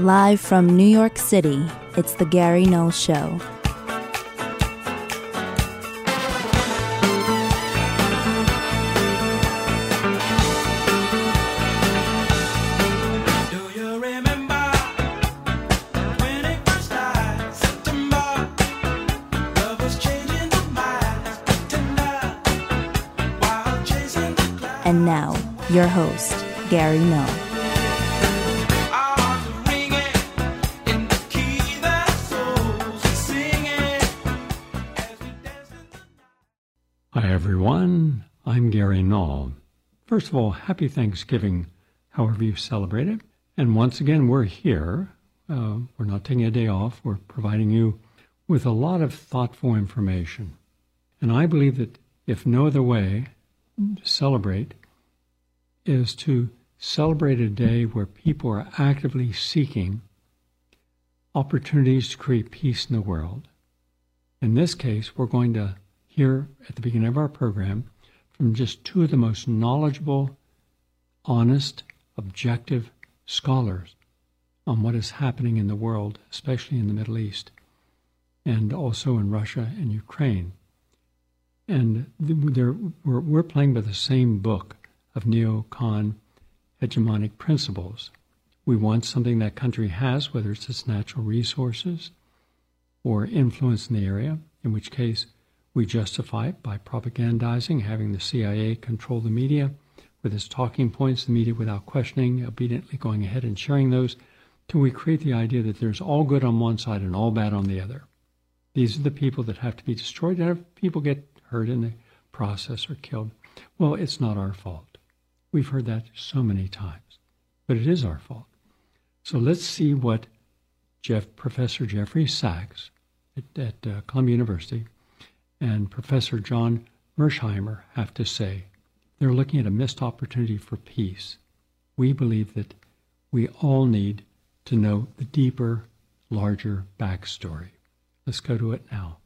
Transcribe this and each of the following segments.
Live from New York City, it's The Gary Null Show. And now, your host, Gary Null. First of all, happy Thanksgiving, however you celebrate it. And once again, we're here. Uh, we're not taking a day off. We're providing you with a lot of thoughtful information. And I believe that if no other way to celebrate is to celebrate a day where people are actively seeking opportunities to create peace in the world. In this case, we're going to hear at the beginning of our program from just two of the most knowledgeable, honest, objective scholars on what is happening in the world, especially in the Middle East and also in Russia and Ukraine. And we're, we're playing by the same book of neocon hegemonic principles. We want something that country has, whether it's its natural resources or influence in the area, in which case we justify it by propagandizing, having the CIA control the media with its talking points, the media without questioning, obediently going ahead and sharing those, till we create the idea that there's all good on one side and all bad on the other. These are the people that have to be destroyed, and if people get hurt in the process or killed. Well, it's not our fault. We've heard that so many times, but it is our fault. So let's see what Jeff, Professor Jeffrey Sachs at, at uh, Columbia University and Professor John Mearsheimer have to say. They're looking at a missed opportunity for peace. We believe that we all need to know the deeper, larger backstory. Let's go to it now.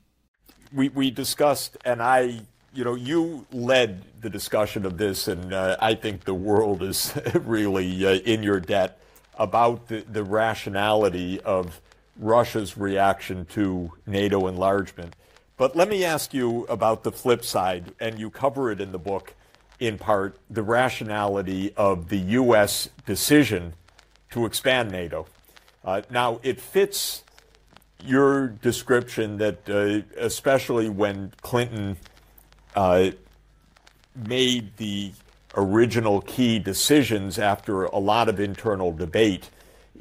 We, we discussed, and I you know, you led the discussion of this, and uh, I think the world is really uh, in your debt about the, the rationality of Russia's reaction to NATO enlargement. But let me ask you about the flip side, and you cover it in the book in part the rationality of the U.S. decision to expand NATO. Uh, now, it fits your description that, uh, especially when Clinton uh, made the original key decisions after a lot of internal debate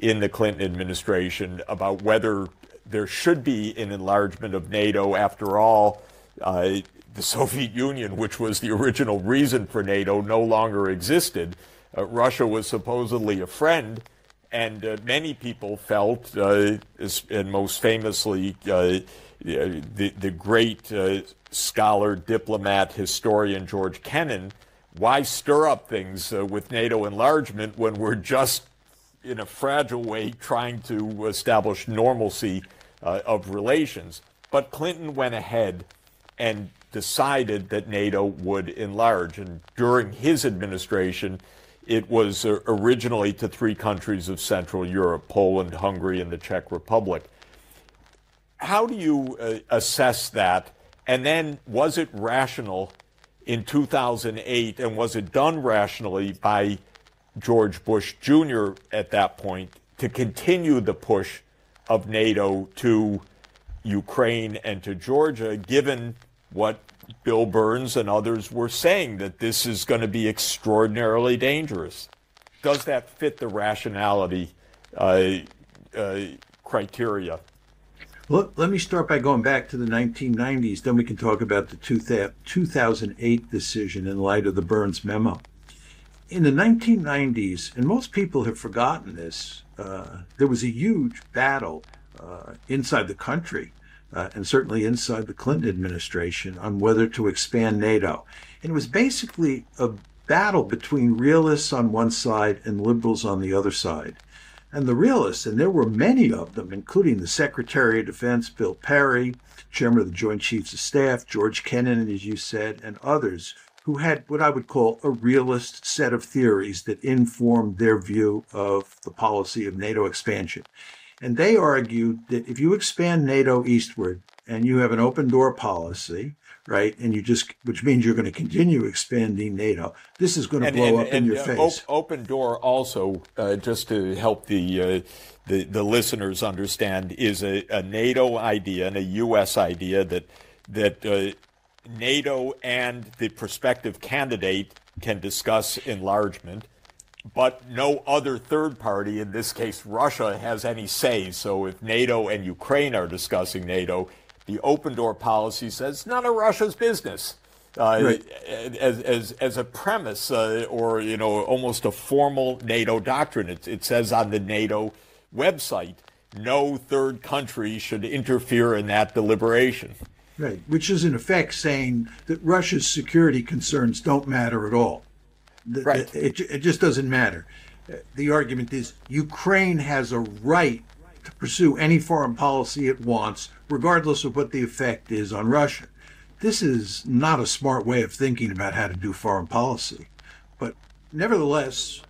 in the Clinton administration about whether there should be an enlargement of NATO. After all, uh, the Soviet Union, which was the original reason for NATO, no longer existed. Uh, Russia was supposedly a friend, and uh, many people felt, uh, and most famously, uh, the, the great uh, scholar, diplomat, historian George Kennan, why stir up things with NATO enlargement when we're just, in a fragile way, trying to establish normalcy uh, of relations? But Clinton went ahead and decided that NATO would enlarge. And during his administration, it was uh, originally to three countries of Central Europe Poland, Hungary, and the Czech Republic. How do you uh, assess that? And then, was it rational in 2008, and was it done rationally by George Bush Jr. at that point to continue the push of NATO to Ukraine and to Georgia, given what Bill Burns and others were saying that this is going to be extraordinarily dangerous? Does that fit the rationality uh, uh, criteria? Well, let me start by going back to the 1990s. Then we can talk about the 2008 decision in light of the Burns memo. In the 1990s, and most people have forgotten this, uh, there was a huge battle uh, inside the country uh, and certainly inside the Clinton administration on whether to expand NATO. And it was basically a battle between realists on one side and liberals on the other side. And the realists, and there were many of them, including the Secretary of Defense, Bill Perry, Chairman of the Joint Chiefs of Staff, George Kennan, as you said, and others, who had what I would call a realist set of theories that informed their view of the policy of NATO expansion. And they argued that if you expand NATO eastward and you have an open door policy, right, and you just, which means you're going to continue expanding NATO, this is going to And, blow and- up in and, your uh, face. op- open door also, uh, just to help the, uh, the the listeners understand, is a, a NATO idea and a U.S. idea that that uh, NATO and the prospective candidate can discuss enlargement, but no other third party, in this case Russia, has any say. So if NATO and Ukraine are discussing NATO, the open door policy says none of Russia's business. Uh, Right. as, as, as a premise uh, or you know almost a formal NATO doctrine. It, it says on the NATO website, no third country should interfere in that deliberation. Right, which is in effect saying that Russia's security concerns don't matter at all. The- Right. the- It, it just doesn't matter. The argument is Ukraine has a right to pursue any foreign policy it wants, regardless of what the effect is on Russia. This is not a smart way of thinking about how to do foreign policy. But nevertheless,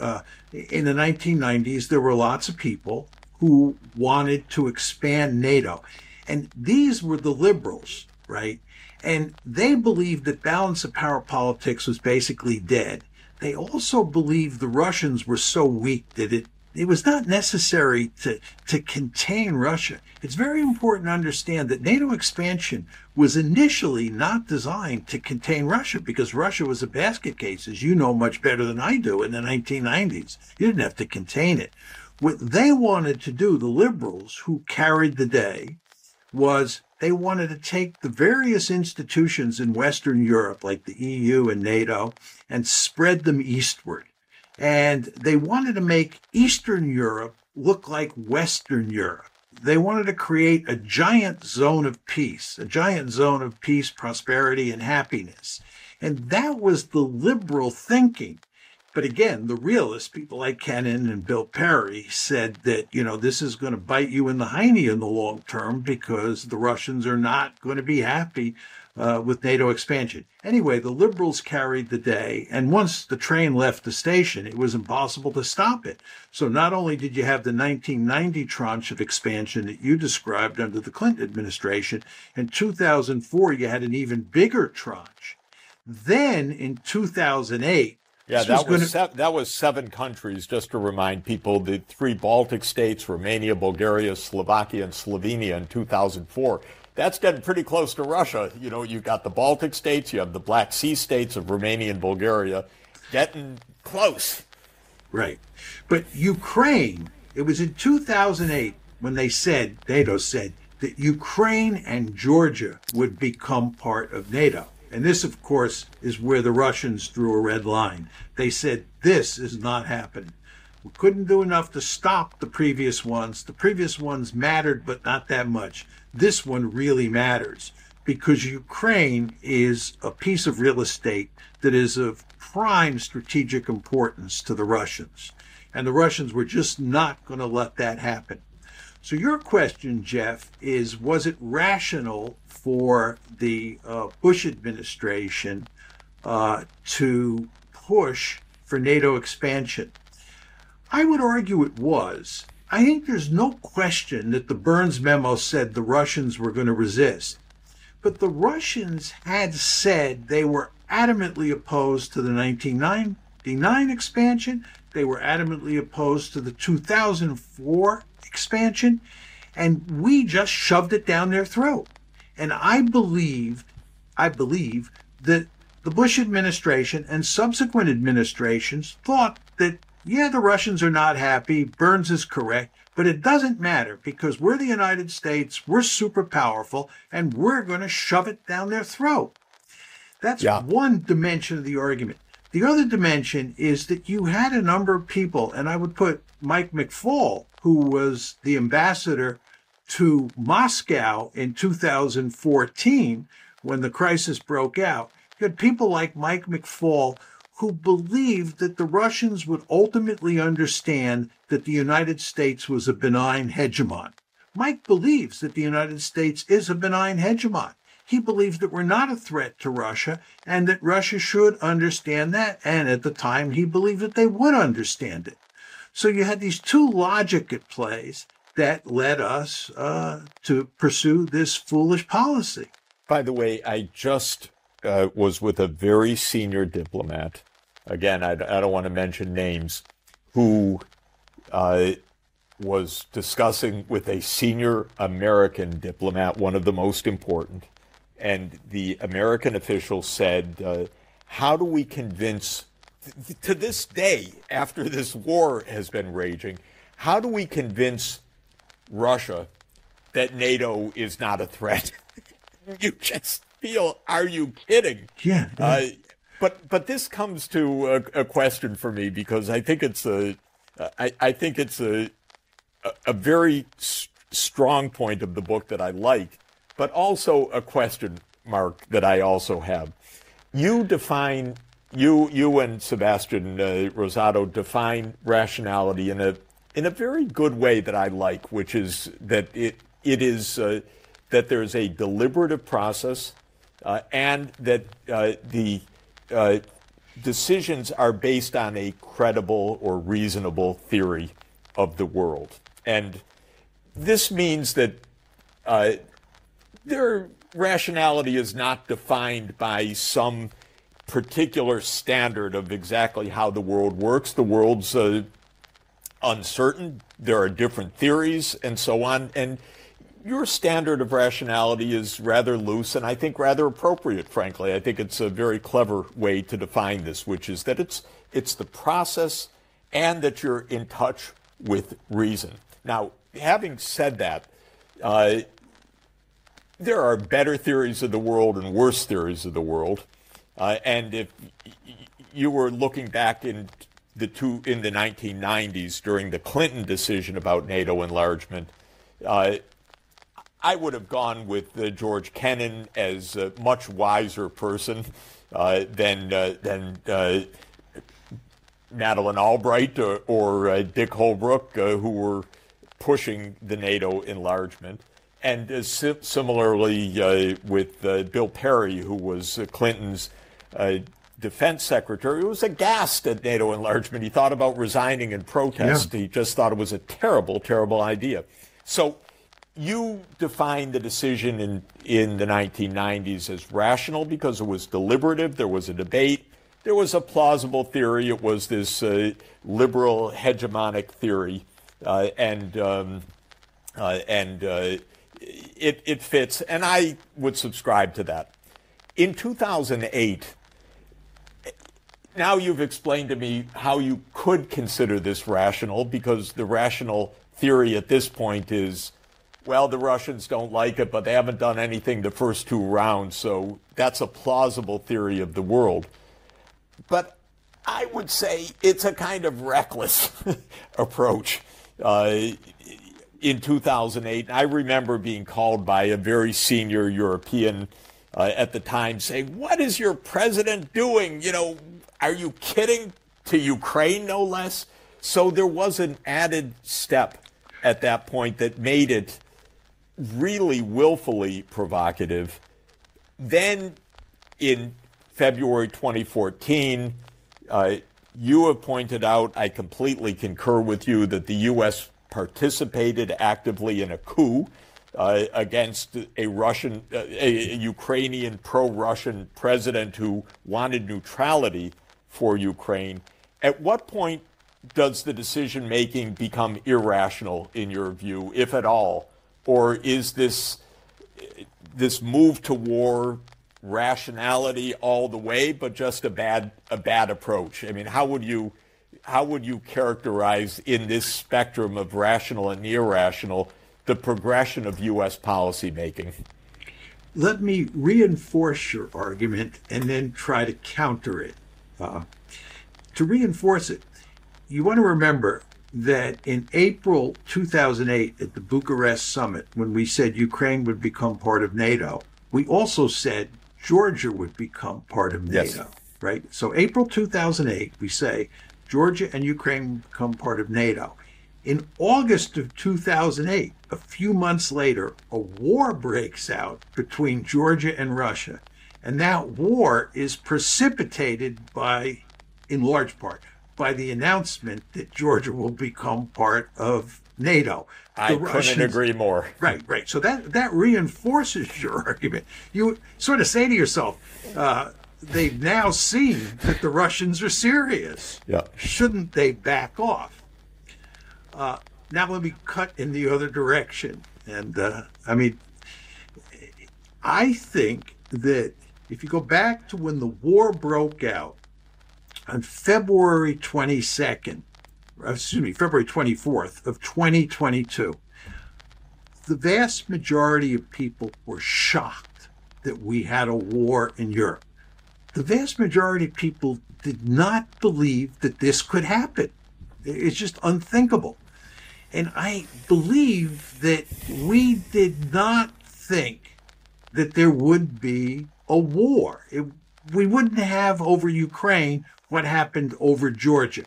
uh, in the 1990s, there were lots of people who wanted to expand NATO. And these were the liberals, right? And they believed that balance of power politics was basically dead. They also believed the Russians were so weak that it, it was not necessary to, to contain Russia. It's very important to understand that NATO expansion was initially not designed to contain Russia because Russia was a basket case, as you know much better than I do, in the 1990s. You didn't have to contain it. What they wanted to do, the liberals who carried the day, was they wanted to take the various institutions in Western Europe, like the EU and NATO, and spread them eastward. And they wanted to make Eastern Europe look like Western Europe. They wanted to create a giant zone of peace, a giant zone of peace, prosperity, and happiness. And that was the liberal thinking. But again, the realists, people like Kennan and Bill Perry, said that, you know, this is going to bite you in the hiney in the long term because the Russians are not going to be happy uh, with NATO expansion. Anyway, the liberals carried the day. And once the train left the station, it was impossible to stop it. So not only did you have the 1990 tranche of expansion that you described under the Clinton administration, in 2004, you had an even bigger tranche. Then in 2008, Yeah, this that was gonna- se- that was seven countries. Just to remind people, the three Baltic states, Romania, Bulgaria, Slovakia, and Slovenia in 2004. That's getting pretty close to Russia. You know, you got the Baltic states, you have the Black Sea states of Romania and Bulgaria, getting close. Right. But Ukraine, it was in 2008 when they said, NATO said, that Ukraine and Georgia would become part of NATO. And this, of course, is where the Russians drew a red line. They said, this is not happening. We couldn't do enough to stop the previous ones. The previous ones mattered, but not that much. This one really matters because Ukraine is a piece of real estate that is of prime strategic importance to the Russians. And the Russians were just not going to let that happen. So, your question, Jeff, is was it rational for the uh, Bush administration uh, to push for NATO expansion? I would argue it was. I think there's no question that the Burns memo said the Russians were going to resist. But the Russians had said they were adamantly opposed to the 1999 expansion. They were adamantly opposed to the 2004 expansion. And we just shoved it down their throat. And I believed, I believe that the Bush administration and subsequent administrations thought that, yeah, the Russians are not happy. Burns is correct. But it doesn't matter because we're the United States, we're super powerful, and we're going to shove it down their throat. That's Yeah. one dimension of the argument. The other dimension is that you had a number of people, and I would put Mike McFaul, who was the ambassador to Moscow in 2014 when the crisis broke out. You had people like Mike McFaul who believed that the Russians would ultimately understand that the United States was a benign hegemon. Mike believes that the United States is a benign hegemon. He believes that we're not a threat to Russia and that Russia should understand that. And at the time, he believed that they would understand it. So you had these two logic at plays that led us uh, to pursue this foolish policy. By the way, I just uh, was with a very senior diplomat. Again, I, I don't want to mention names, who uh, was discussing with a senior American diplomat, one of the most important, and the American official said, uh, How do we convince, th- to this day, after this war has been raging, how do we convince Russia that NATO is not a threat? you just feel, are you kidding? Yeah. Uh, but but this comes to a, a, question for me because I think it's a I, I think it's a a, very s- strong point of the book that I like, but also a question mark that I also have. You define you you and Sebastian uh, Rosato define rationality in a in a very good way that I like, which is that it it is uh, that there's a deliberative process uh, and that uh, the uh, decisions are based on a credible or reasonable theory of the world. And this means that uh, their rationality is not defined by some particular standard of exactly how the world works. The world's uh, uncertain. There are different theories and so on. And your standard of rationality is rather loose and I think rather appropriate, frankly. I think it's a very clever way to define this, which is that it's, it's the process and that you're in touch with reason. Now, having said that, uh, there are better theories of the world and worse theories of the world. Uh, and if you were looking back in the two in the 1990s during the Clinton decision about NATO enlargement, uh, I would have gone with uh, George Kennan as a much wiser person uh, than uh, than uh, Madeleine Albright or, or Dick Holbrooke, who were pushing the NATO enlargement. And si- similarly with Bill Perry, who was Clinton's defense secretary, who was aghast at NATO enlargement. He thought about resigning in protest. Yeah. He just thought it was a terrible, terrible idea. So you defined the decision in, in the 1990s as rational because it was deliberative, there was a debate, there was a plausible theory, it was this uh, liberal hegemonic theory, uh, and, um, uh, and uh, it, it fits, and I would subscribe to that. In 2008, now you've explained to me how you could consider this rational because the rational theory at this point is well, the Russians don't like it, but they haven't done anything the first two rounds, so that's a plausible theory of the world. But I would say it's a kind of reckless approach. Uh, in 2008, I remember being called by a very senior European uh, at the time saying, What is your president doing? You know, are you kidding? To Ukraine, no less. So there was an added step at that point that made it really willfully provocative. Then in February 2014, uh, you have pointed out, I completely concur with you, that the U.S. participated actively in a coup uh, against a Russian, uh, a, a Ukrainian pro-Russian president who wanted neutrality for Ukraine. At what point does the decision making become irrational in your view, if at all? or is this this move to war rationality all the way, but just a bad a bad approach? I mean, how would you how would you characterize in this spectrum of rational and irrational the progression of U.S. policy making? Let me reinforce your argument and then try to counter it. Uh, to reinforce it, you want to remember that in April 2008 at the Bucharest summit, when we said Ukraine would become part of NATO, we also said Georgia would become part of NATO, yes. right? So April 2008, we say Georgia and Ukraine become part of NATO. In August of 2008, a few months later, a war breaks out between Georgia and Russia. And that war is precipitated by, in large part, by the announcement that Georgia will become part of NATO. I couldn't Russians, agree more. Right, right. So that that reinforces your argument. You sort of say to yourself, uh, they've now seen that the Russians are serious. Yeah. Shouldn't they back off? Uh, now let me cut in the other direction. And uh, I mean, I think that if you go back to when the war broke out on February 22nd, uh, excuse me, February 24th of 2022, the vast majority of people were shocked that we had a war in Europe. The vast majority of people did not believe that this could happen. It's just unthinkable. And I believe that we did not think that there would be a war. It, we wouldn't have over Ukraine what happened over Georgia.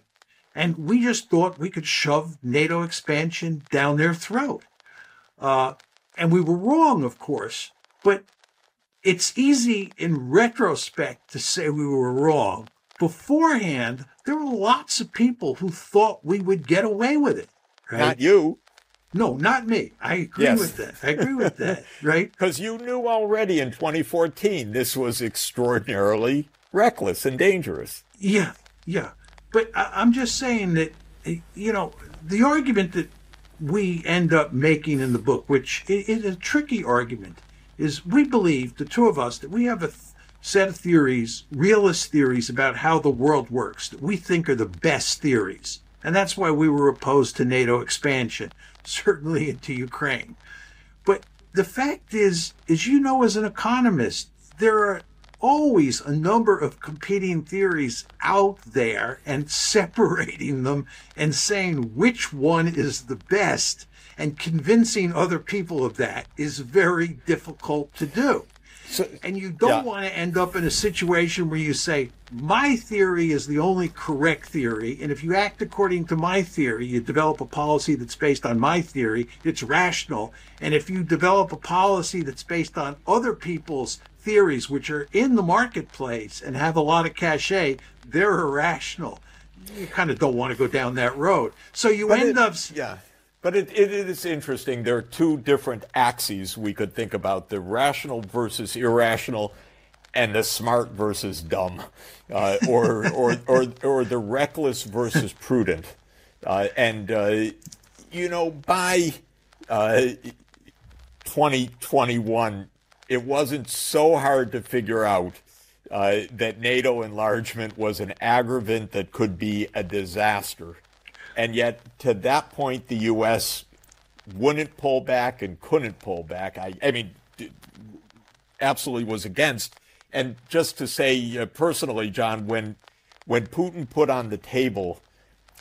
And we just thought we could shove NATO expansion down their throat. Uh, and we were wrong, of course, but it's easy in retrospect to say we were wrong. Beforehand, there were lots of people who thought we would get away with it. Right? Not you. No, not me. I agree yes. with that. I agree with that, right? Because you knew already in 2014 this was extraordinarily reckless and dangerous. Yeah, yeah. But I, am just saying that, eh, you know, the argument that we end up making in the book, which is a tricky argument, is we believe, the two of us, that we have a th- set of theories, realist theories about how the world works, that we think are the best theories. And that's why we were opposed to NATO expansion, certainly into Ukraine. But the fact is, as you know, as an economist, there are always a number of competing theories out there and separating them and saying which one is the best and convincing other people of that is very difficult to do. So, and you don't yeah. want to end up in a situation where you say, my theory is the only correct theory. And if you act according to my theory, you develop a policy that's based on my theory, it's rational. And if you develop a policy that's based on other people's theories, which are in the marketplace and have a lot of cachet, they're irrational. You kind of don't want to go down that road. So you but end it, up. Yeah. But it, it is interesting. There are two different axes we could think about the rational versus irrational, and the smart versus dumb, uh, or, or, or, or the reckless versus prudent. Uh, and, uh, you know, by uh, 2021, it wasn't so hard to figure out uh, that NATO enlargement was an aggravant that could be a disaster. And yet, to that point, the U.S. wouldn't pull back and couldn't pull back. I, I mean, absolutely was against. And just to say uh, personally, John, when when Putin put on the table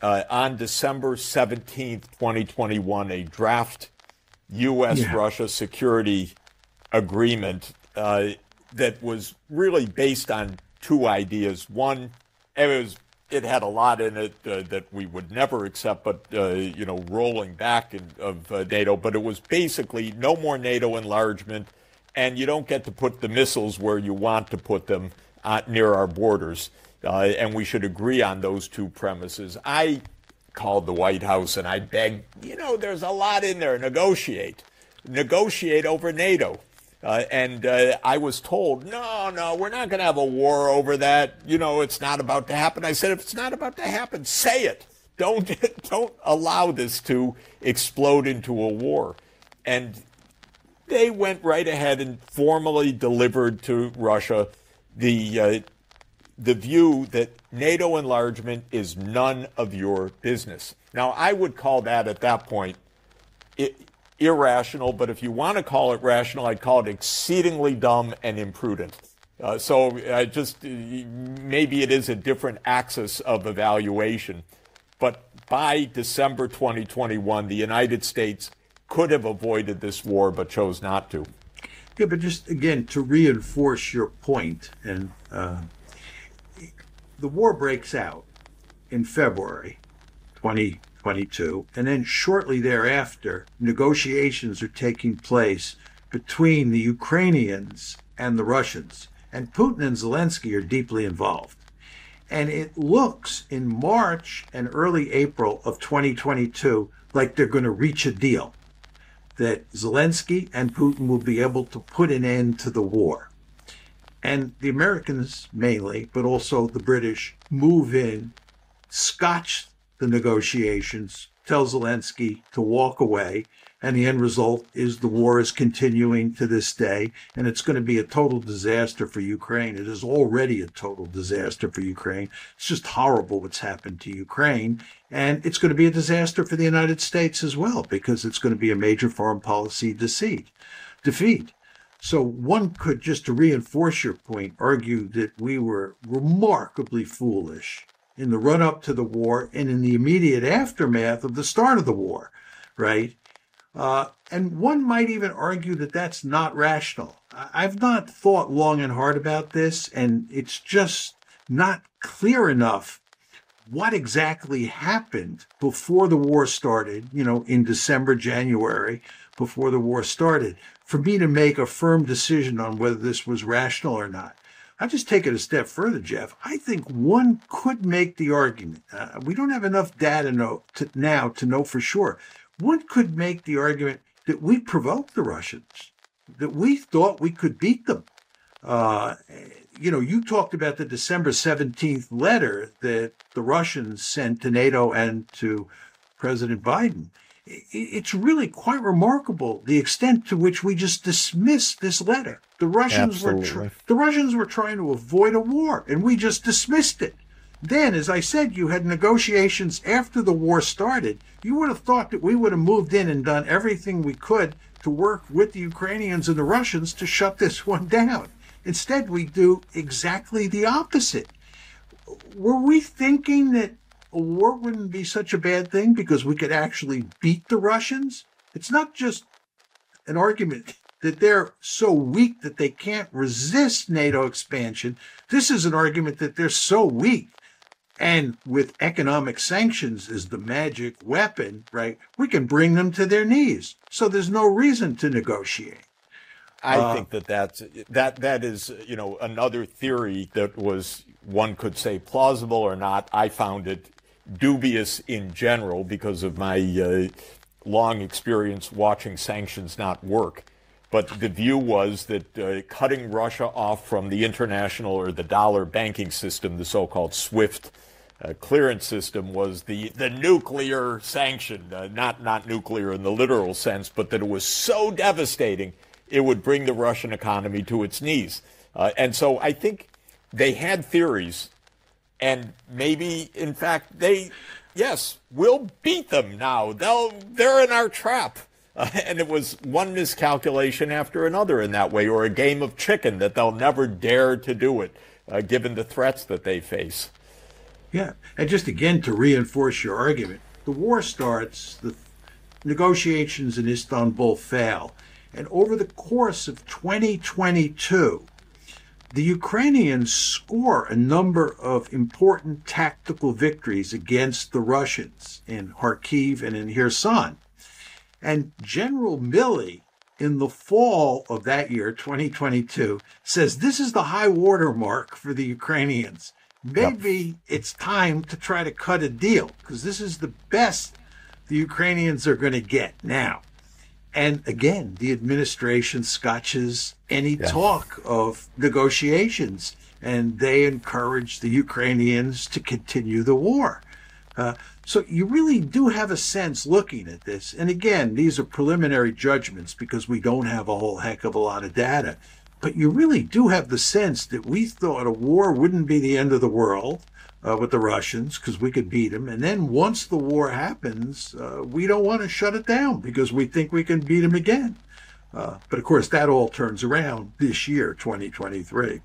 uh, on December 17th, 2021, a draft U.S. Yeah. Russia security agreement uh, that was really based on two ideas. One, it was it had a lot in it uh, that we would never accept, but uh, you know, rolling back in, of uh, NATO. But it was basically no more NATO enlargement, and you don't get to put the missiles where you want to put them uh, near our borders. Uh, and we should agree on those two premises. I called the White House and I begged, you know, there's a lot in there. Negotiate, negotiate over NATO. Uh, and uh, I was told, no, no, we're not going to have a war over that. You know, it's not about to happen. I said, if it's not about to happen, say it. Don't don't allow this to explode into a war. And they went right ahead and formally delivered to Russia the uh, the view that NATO enlargement is none of your business. Now, I would call that at that point. Irrational, but if you want to call it rational, I'd call it exceedingly dumb and imprudent. Uh, so I just maybe it is a different axis of evaluation, but by December 2021, the United States could have avoided this war, but chose not to. Yeah, but just again to reinforce your point, and uh, the war breaks out in February 20, 2022. And then shortly thereafter, negotiations are taking place between the Ukrainians and the Russians. And Putin and Zelensky are deeply involved. And it looks in March and early April of 2022 like they're going to reach a deal that Zelensky and Putin will be able to put an end to the war. And the Americans mainly, but also the British, move in, scotch the negotiations, tell Zelensky to walk away, and the end result is the war is continuing to this day, and it's going to be a total disaster for Ukraine. It is already a total disaster for Ukraine. It's just horrible what's happened to Ukraine. And it's going to be a disaster for the United States as well, because it's going to be a major foreign policy deceit, defeat. So one could, just to reinforce your point, argue that we were remarkably foolish in the run up to the war and in the immediate aftermath of the start of the war, right? Uh, and one might even argue that that's not rational. I've not thought long and hard about this, and it's just not clear enough what exactly happened before the war started, you know, in December, January, before the war started, for me to make a firm decision on whether this was rational or not. I'll just take it a step further, Jeff. I think one could make the argument. Uh, we don't have enough data know, to, now to know for sure one could make the argument that we provoked the Russians, that we thought we could beat them. Uh, you know, you talked about the December 17th letter that the Russians sent to NATO and to President Biden. It's really quite remarkable the extent to which we just dismissed this letter. The Russians Absolutely. were the Russians were trying to avoid a war, and we just dismissed it. Then, as I said, you had negotiations after the war started. You would have thought that we would have moved in and done everything we could to work with the Ukrainians and the Russians to shut this one down. Instead, we do exactly the opposite. Were we thinking that a war wouldn't be such a bad thing because we could actually beat the Russians? It's not just an argument that they're so weak that they can't resist NATO expansion. This is an argument that they're so weak and with economic sanctions as the magic weapon, right, we can bring them to their knees. So there's no reason to negotiate. I uh, think that that's that that is you know another theory that was one could say plausible or not. I found it dubious in general because of my uh, long experience watching sanctions not work. But the view was that uh, cutting Russia off from the international or the dollar banking system, the so-called SWIFT uh, clearance system was the, the nuclear sanction, uh, not, not nuclear in the literal sense, but that it was so devastating it would bring the Russian economy to its knees. Uh, and so I think they had theories, and maybe, in fact, they, yes, we'll beat them now. They'll, they're in our trap. Uh, and it was one miscalculation after another in that way, or a game of chicken that they'll never dare to do it, uh, given the threats that they face. Yeah, and just again to reinforce your argument, the war starts, the negotiations in Istanbul fail, and over the course of 2022, the Ukrainians score a number of important tactical victories against the Russians in Kharkiv and in Kherson. And General Milley, in the fall of that year, 2022, says this is the high water mark for the Ukrainians maybe yep. it's time to try to cut a deal because this is the best the Ukrainians are going to get now. And again, the administration scotches any talk of negotiations and they encourage the Ukrainians to continue the war. Uh, so you really do have a sense looking at this. And again, these are preliminary judgments because we don't have a whole heck of a lot of data. But you really do have the sense that we thought a war wouldn't be the end of the world uh, with the Russians because we could beat them. And then once the war happens, uh, we don't want to shut it down because we think we can beat them again. Uh, but of course, that all turns around this year, 2023.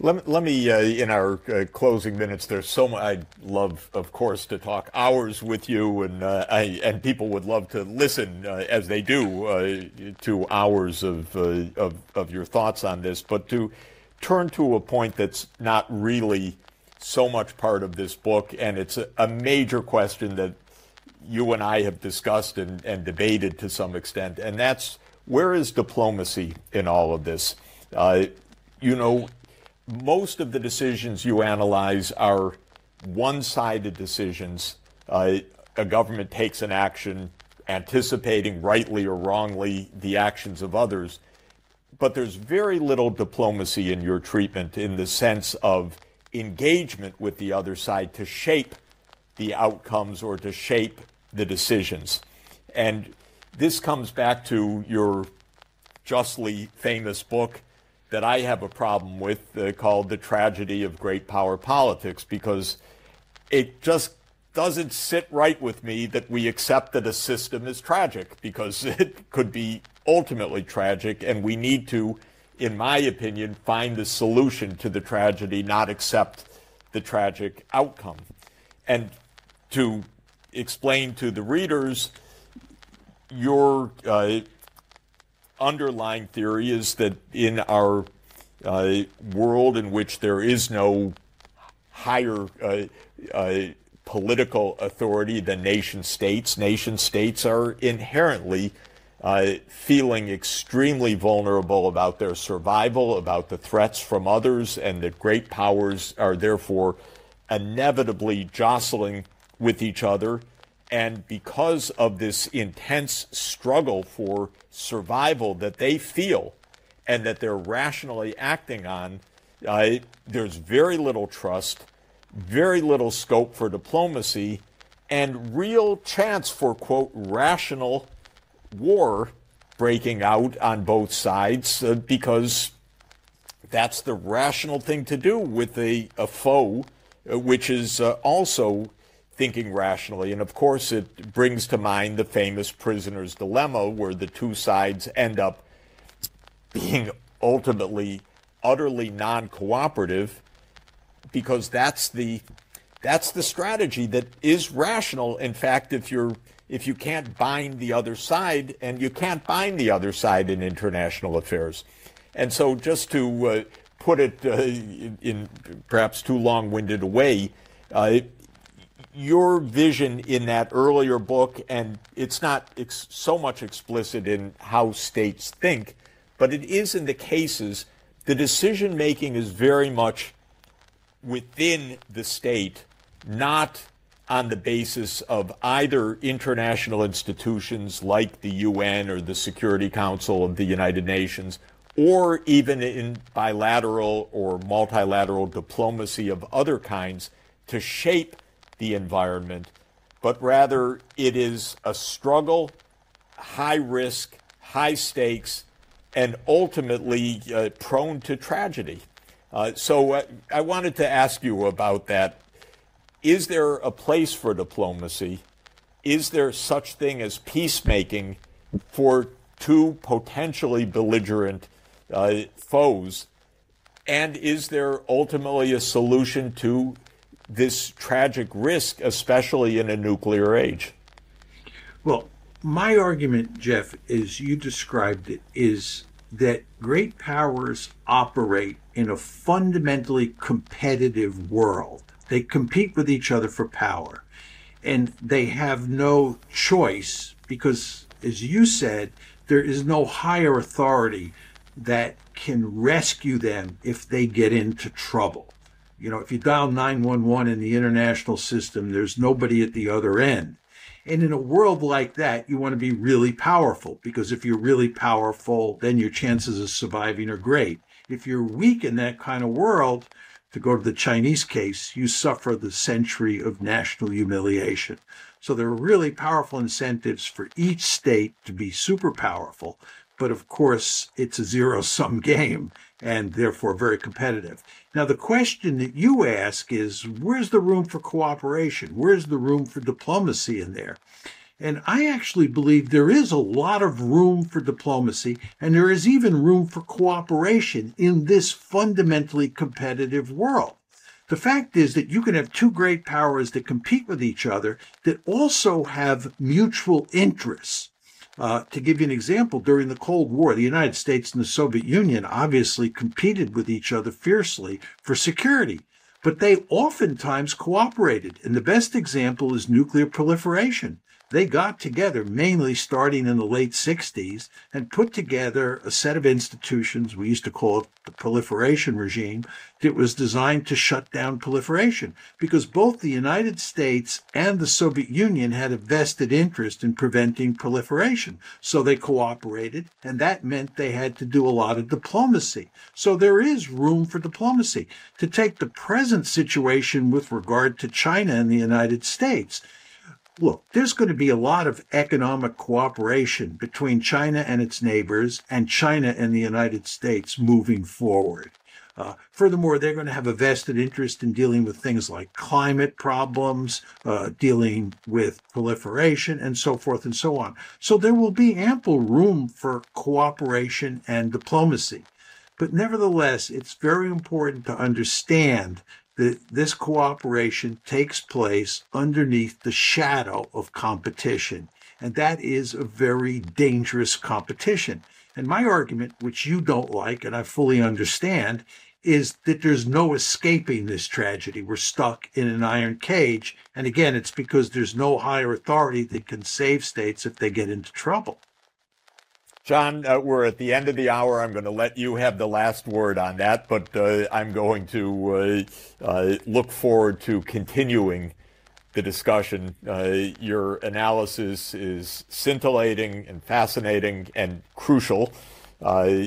Let, let me, uh, in our uh, closing minutes, there's so much. I'd love, of course, to talk hours with you, and uh, I, and people would love to listen, uh, as they do, uh, to hours of, uh, of, of your thoughts on this. But to turn to a point that's not really so much part of this book, and it's a, a major question that you and I have discussed and, and debated to some extent, and that's where is diplomacy in all of this? Uh, you know, most of the decisions you analyze are one sided decisions. Uh, a government takes an action anticipating, rightly or wrongly, the actions of others. But there's very little diplomacy in your treatment in the sense of engagement with the other side to shape the outcomes or to shape the decisions. And this comes back to your justly famous book that I have a problem with uh, called The Tragedy of Great Power Politics because it just doesn't sit right with me that we accept that a system is tragic because it could be ultimately tragic and we need to in my opinion find the solution to the tragedy not accept the tragic outcome. And to explain to the readers your uh, underlying theory is that in our uh, world in which there is no higher uh, uh political authority than nation states, nation states are inherently uh, feeling extremely vulnerable about their survival, about the threats from others, and that great powers are therefore inevitably jostling with each other. And because of this intense struggle for survival that they feel and that they're rationally acting on, uh, there's very little trust, very little scope for diplomacy, and real chance for, quote, rational war breaking out on both sides uh, because that's the rational thing to do with a, a foe, uh, which is uh, also thinking rationally. And of course, it brings to mind the famous prisoner's dilemma, where the two sides end up being ultimately utterly non cooperative because that's the that's the strategy that is rational. In fact, if you're if you can't bind the other side, and you can't bind the other side in international affairs. And so, just to uh, put it uh, in, in, perhaps too long winded a way, uh, your vision in that earlier book, and it's not ex- so much explicit in how states think, but it is in the cases, the decision making is very much within the state, not on the basis of either international institutions like the UN or the Security Council of the United Nations, or even in bilateral or multilateral diplomacy of other kinds to shape the environment, but rather it is a struggle, high risk, high stakes, and ultimately uh, prone to tragedy. Uh, so uh, I wanted to ask you about that is there a place for diplomacy? Is there such thing as peacemaking for two potentially belligerent uh, foes? And is there ultimately a solution to this tragic risk, especially in a nuclear age? Well, my argument, Jeff, as you described it, is that great powers operate in a fundamentally competitive world. They compete with each other for power. And they have no choice because, as you said, there is no higher authority that can rescue them if they get into trouble. You know, if you dial 911 in the international system, there's nobody at the other end. And in a world like that, you want to be really powerful because if you're really powerful, then your chances of surviving are great. If you're weak in that kind of world, to go to the Chinese case, you suffer the century of national humiliation. So there are really powerful incentives for each state to be super powerful. But of course, it's a zero sum game and therefore very competitive. Now, the question that you ask is where's the room for cooperation? Where's the room for diplomacy in there? And I actually believe there is a lot of room for diplomacy, and there is even room for cooperation in this fundamentally competitive world. The fact is that you can have two great powers that compete with each other that also have mutual interests. Uh, to give you an example, during the Cold War, the United States and the Soviet Union obviously competed with each other fiercely for security. but they oftentimes cooperated. And the best example is nuclear proliferation they got together, mainly starting in the late 60s, and put together a set of institutions. We used to call it the proliferation regime. That was designed to shut down proliferation because both the United States and the Soviet Union had a vested interest in preventing proliferation. So they cooperated, and that meant they had to do a lot of diplomacy. So there is room for diplomacy. To take the present situation with regard to China and the United States, look, there's going to be a lot of economic cooperation between China and its neighbors and China and the United States moving forward. Uh, furthermore, they're going to have a vested interest in dealing with things like climate problems, uh, dealing with proliferation, and so forth and so on. So there will be ample room for cooperation and diplomacy. But nevertheless, it's very important to understand that this cooperation takes place underneath the shadow of competition. And that is a very dangerous competition. And my argument, which you don't like and I fully understand, is that there's no escaping this tragedy. We're stuck in an iron cage. And again, it's because there's no higher authority that can save states if they get into trouble. John, uh, we're at the end of the hour. I'm going to let you have the last word on that, but uh, I'm going to uh, uh look forward to continuing the discussion. Uh, your analysis is scintillating and fascinating and crucial. Uh,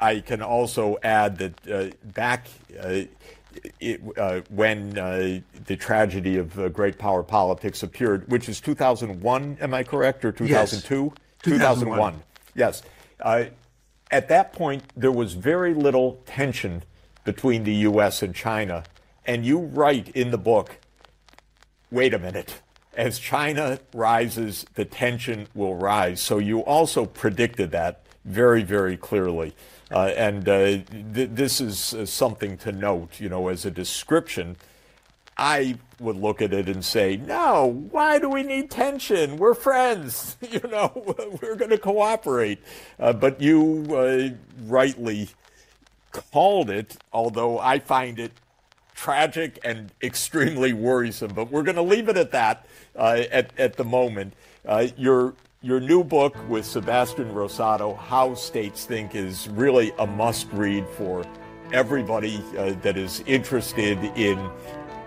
I can also add that back it, uh, when uh, the tragedy of uh, great power politics appeared, which is 2001, am I correct, or 2002? Yes. 2001. Yes. Uh, at that point, there was very little tension between the U.S. and China. And you write in the book wait a minute. As China rises, the tension will rise. So you also predicted that very, very clearly. Uh, and uh, th- this is uh, something to note, you know, as a description I would look at it and say, no, why do we need tension? We're friends. You know, we're going to cooperate. Uh, but you uh, rightly called it, although I find it tragic and extremely worrisome. But we're going to leave it at that uh, at, at the moment. Uh, your, your new book with Sebastian Rosato, How States Think, is really a must read for everybody uh, that is interested in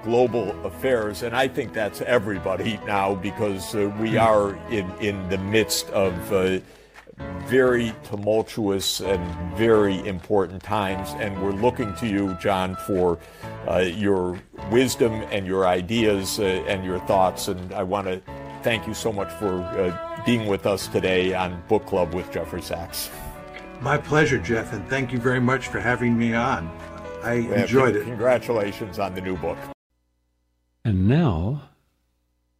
global affairs, and I think that's everybody now because uh, we hmm. are in, in the midst of uh, very tumultuous and very important times, and we're looking to you, John, for uh, your wisdom and your ideas uh, and your thoughts. And I want to thank you so much for uh, being with us today on Book Club with Jeffrey Sachs. My pleasure, Jeff, and thank you very much for having me on. I enjoyed it. Congratulations on the new book. And now,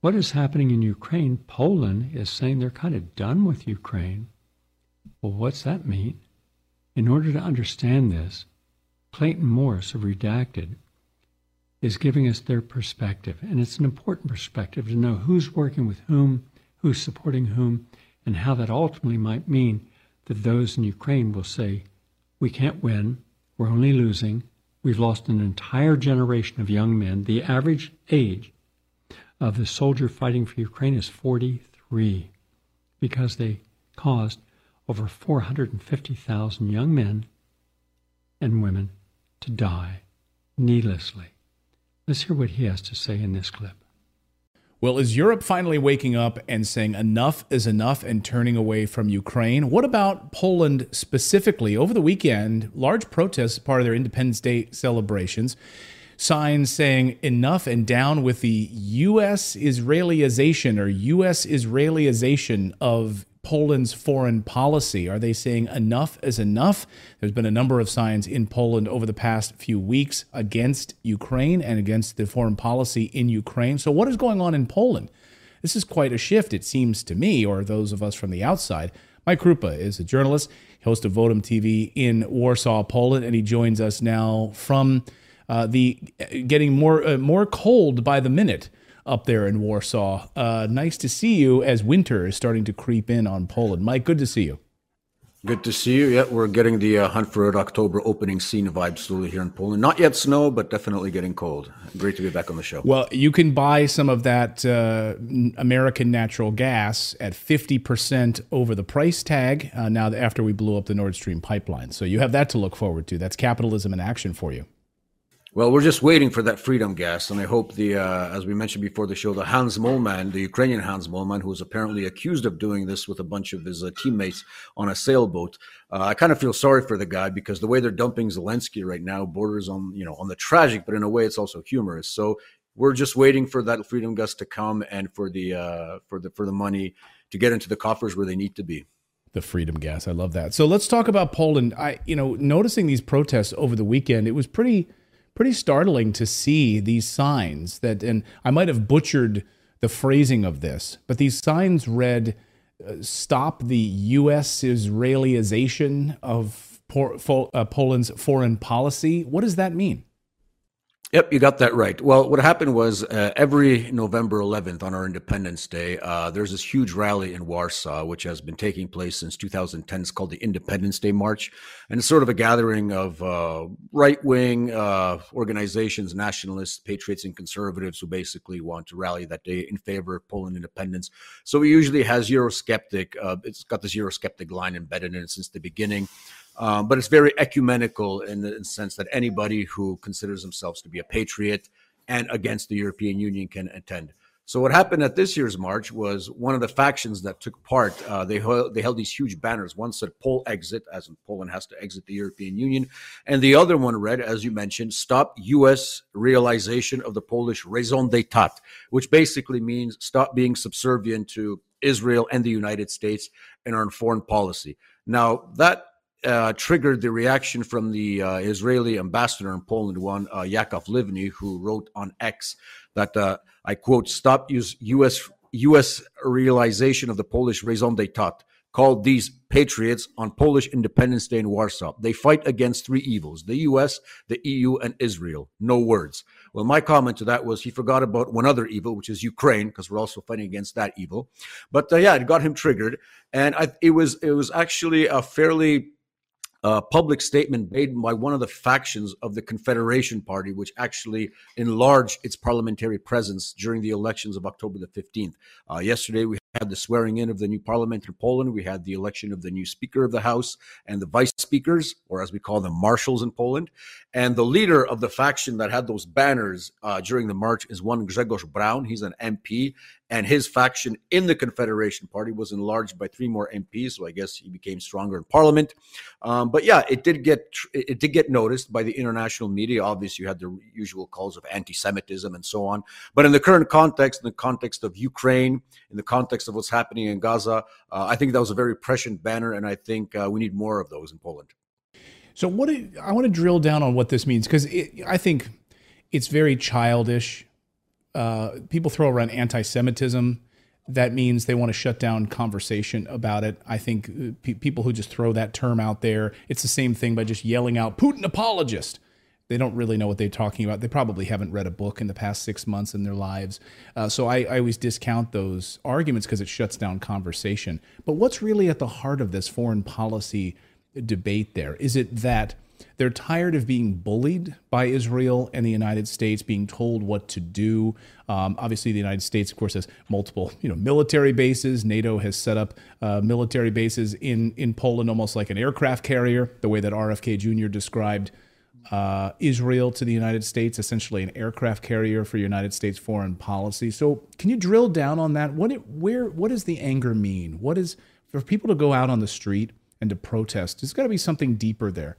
what is happening in Ukraine? Poland is saying they're kind of done with Ukraine. Well, what's that mean? In order to understand this, Clayton Morris of Redacted is giving us their perspective. And it's an important perspective to know who's working with whom, who's supporting whom, and how that ultimately might mean that those in Ukraine will say, we can't win, we're only losing, We've lost an entire generation of young men. The average age of the soldier fighting for Ukraine is 43 because they caused over 450,000 young men and women to die needlessly. Let's hear what he has to say in this clip. Well, is Europe finally waking up and saying enough is enough and turning away from Ukraine? What about Poland specifically? Over the weekend, large protests part of their Independence Day celebrations. Signs saying enough and down with the U.S. Israelization or U.S. Israelization of Poland's foreign policy? Are they saying enough is enough? There's been a number of signs in Poland over the past few weeks against Ukraine and against the foreign policy in Ukraine. So, what is going on in Poland? This is quite a shift, it seems to me, or those of us from the outside. Mike Krupa is a journalist, host of Votum TV in Warsaw, Poland, and he joins us now from uh, the getting more uh, more cold by the minute up there in Warsaw. Uh, nice to see you as winter is starting to creep in on Poland. Mike, good to see you. Good to see you. Yeah, we're getting the uh, Hunt for Red October opening scene vibe slowly here in Poland. Not yet snow, but definitely getting cold. Great to be back on the show. Well, you can buy some of that uh, American natural gas at 50% over the price tag uh, now after we blew up the Nord Stream pipeline. So you have that to look forward to. That's capitalism in action for you. Well, we're just waiting for that freedom gas, and I hope the, uh, as we mentioned before the show, the Hans Moleman, the Ukrainian Hans Moleman, who was apparently accused of doing this with a bunch of his uh, teammates on a sailboat. Uh, I kind of feel sorry for the guy because the way they're dumping Zelensky right now borders on, you know, on the tragic, but in a way it's also humorous. So we're just waiting for that freedom gas to come and for the uh, for the for the money to get into the coffers where they need to be the freedom gas. I love that. So let's talk about Poland. I, you know, noticing these protests over the weekend, it was pretty pretty startling to see these signs that, and I might have butchered the phrasing of this, but these signs read, uh, "Stop the U.S. Israelization of uh, Poland's foreign policy." What does that mean? Yep, you got that right. Well, what happened was uh, every November 11th on our Independence Day, uh, there's this huge rally in Warsaw, which has been taking place since 2010. It's called the Independence Day March. And it's sort of a gathering of uh, right wing uh, organizations, nationalists, patriots, and conservatives who basically want to rally that day in favor of Poland independence. So it usually has Eurosceptic, uh, it's got this Eurosceptic line embedded in it since the beginning. Um, but it's very ecumenical in the, sense that anybody who considers themselves to be a patriot and against the European Union can attend. So what happened at this year's march was one of the factions that took part. Uh, they they held these huge banners. One said "Pole exit," as in Poland has to exit the European Union, and the other one read, as you mentioned, "Stop U.S. realization of the Polish raison d'état," which basically means stop being subservient to Israel and the United States in our foreign policy. Now that uh, triggered the reaction from the uh, Israeli ambassador in Poland, one uh, Livne, who wrote on X that uh, I quote: "Stop use U.S. U.S. realization of the Polish raison d'état." Called these patriots on Polish Independence Day in Warsaw. They fight against three evils: the U.S., the EU, and Israel. No words. Well, my comment to that was he forgot about one other evil, which is Ukraine, because we're also fighting against that evil. But uh, yeah, it got him triggered, and I, it was it was actually a fairly a public statement made by one of the factions of the Confederation Party, which actually enlarged its parliamentary presence during the elections of October the 15th. Uh, yesterday, we had the swearing in of the new parliament in Poland. We had the election of the new Speaker of the House and the vice speakers, or as we call them, marshals in Poland. And the leader of the faction that had those banners uh, during the march is one Grzegorz Braun. He's an MP, and his faction in the Confederation Party was enlarged by three more MPs. So I guess he became stronger in Parliament. Um, but yeah, it did get it did get noticed by the international media. Obviously, you had the usual calls of anti-Semitism and so on. But in the current context, in the context of Ukraine, in the context of what's happening in Gaza, uh, I think that was a very prescient banner, and I think uh, we need more of those in Poland. So, what do, I want to drill down on what this means because I think it's very childish. Uh, people throw around anti-Semitism. That means they want to shut down conversation about it. I think uh, pe- people who just throw that term out there, it's the same thing by just yelling out "Putin apologist." They don't really know what they're talking about. They probably haven't read a book in the past six months in their lives. Uh, so I, I always discount those arguments because it shuts down conversation. But what's really at the heart of this foreign policy? debate there? Is it that they're tired of being bullied by Israel and the United States, being told what to do? Um, obviously, the United States, of course, has multiple, you know, military bases. NATO has set up uh, military bases in in Poland, almost like an aircraft carrier, the way that RFK Jr. described uh, Israel to the United States, essentially an aircraft carrier for United States foreign policy. So, can you drill down on that? What it, where what does the anger mean? What is for people to go out on the street and to protest. There's got to be something deeper there.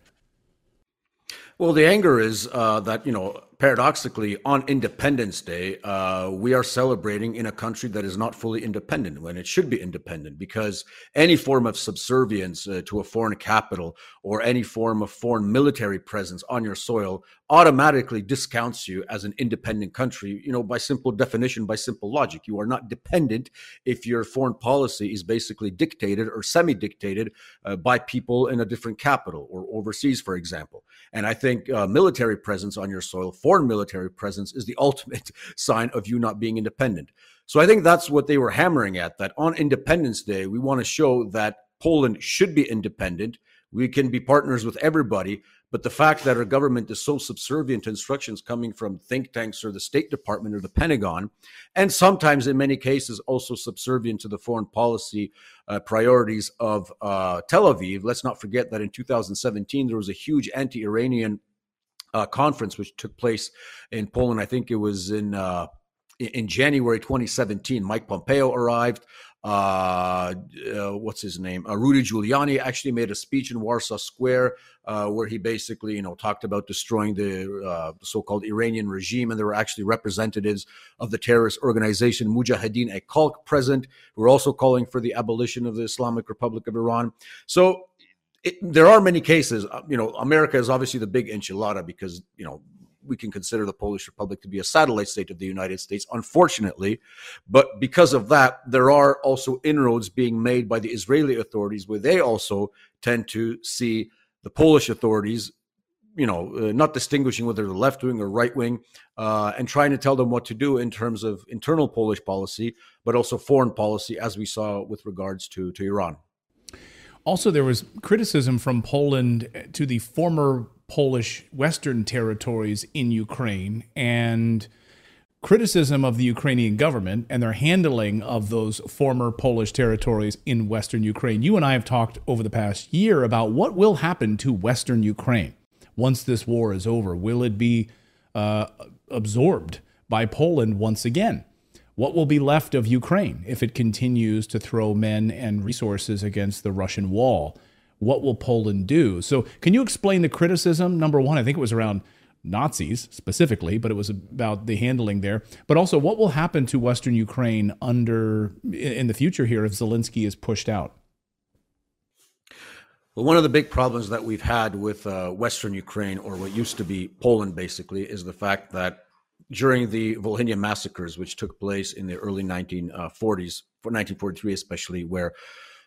Well, the anger is uh, that, you know, paradoxically, on Independence Day, uh, we are celebrating in a country that is not fully independent when it should be independent because any form of subservience uh, to a foreign capital or any form of foreign military presence on your soil automatically discounts you as an independent country, you know, by simple definition, by simple logic. You are not dependent if your foreign policy is basically dictated or semi dictated uh, by people in a different capital or overseas, for example. And I think uh, military presence on your soil, foreign military presence, is the ultimate sign of you not being independent. So I think that's what they were hammering at that on Independence Day, we want to show that Poland should be independent. We can be partners with everybody. But the fact that our government is so subservient to instructions coming from think tanks or the State Department or the Pentagon, and sometimes in many cases also subservient to the foreign policy uh, priorities of uh, Tel Aviv. Let's not forget that in 2017 there was a huge anti Iranian uh, conference which took place in Poland. I think it was in uh, in January 2017. Mike Pompeo arrived. Uh, uh, what's his name? Uh, Rudy Giuliani actually made a speech in Warsaw Square uh, where he basically, you know, talked about destroying the so-called Iranian regime, and there were actually representatives of the terrorist organization Mujahideen Khalq present, who were also calling for the abolition of the Islamic Republic of Iran. So it, there are many cases. Uh, you know, America is obviously the big enchilada because you know we can consider the Polish Republic to be a satellite state of the United States, unfortunately. But because of that, there are also inroads being made by the Israeli authorities, where they also tend to see the Polish authorities, you know, uh, not distinguishing whether they're left wing or right wing, uh, and trying to tell them what to do in terms of internal Polish policy, but also foreign policy, as we saw with regards to to Iran. Also, there was criticism from Poland to the former Polish Western territories in Ukraine and criticism of the Ukrainian government and their handling of those former Polish territories in Western Ukraine. You and I have talked over the past year about what will happen to Western Ukraine once this war is over. Will it be uh, absorbed by Poland once again? What will be left of Ukraine if it continues to throw men and resources against the Russian wall? What will Poland do? So, can you explain the criticism? Number one, I think it was around Nazis specifically, but it was about the handling there. But also, what will happen to Western Ukraine under in the future here if Zelensky is pushed out? Well, one of the big problems that we've had with uh, Western Ukraine, or what used to be Poland, basically, is the fact that during the Volhynia massacres, which took place in the early 1940s, uh, for 1943 especially, where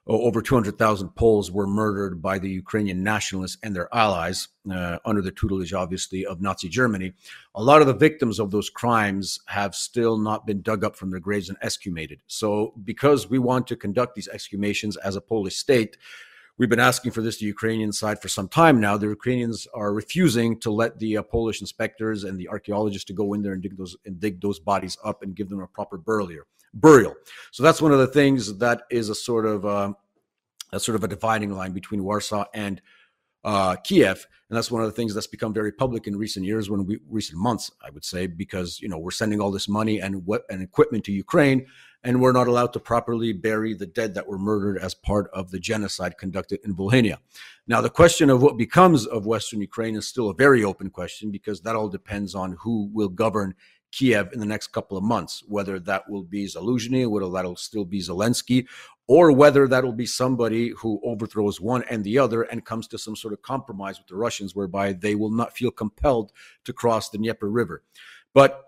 over 200,000 Poles were murdered by the Ukrainian nationalists and their allies uh, under the tutelage, obviously, of Nazi Germany. A lot of the victims of those crimes have still not been dug up from their graves and exhumated. So, because we want to conduct these exhumations as a Polish state, We've been asking for this the Ukrainian side for some time now. The Ukrainians are refusing to let the uh, Polish inspectors and the archaeologists to go in there and dig those and dig those bodies up and give them a proper burial. Burial. So that's one of the things that is a sort of uh, a sort of a dividing line between Warsaw and uh, Kiev, and that's one of the things that's become very public in recent years, when we recent months, I would say, because you know we're sending all this money and what and equipment to Ukraine, and we're not allowed to properly bury the dead that were murdered as part of the genocide conducted in Volhynia. Now, the question of what becomes of Western Ukraine is still a very open question because that all depends on who will govern Kiev in the next couple of months, whether that will be Zaluzhny, whether that'll still be Zelensky, or whether that'll be somebody who overthrows one and the other and comes to some sort of compromise with the Russians whereby they will not feel compelled to cross the Dnieper River. But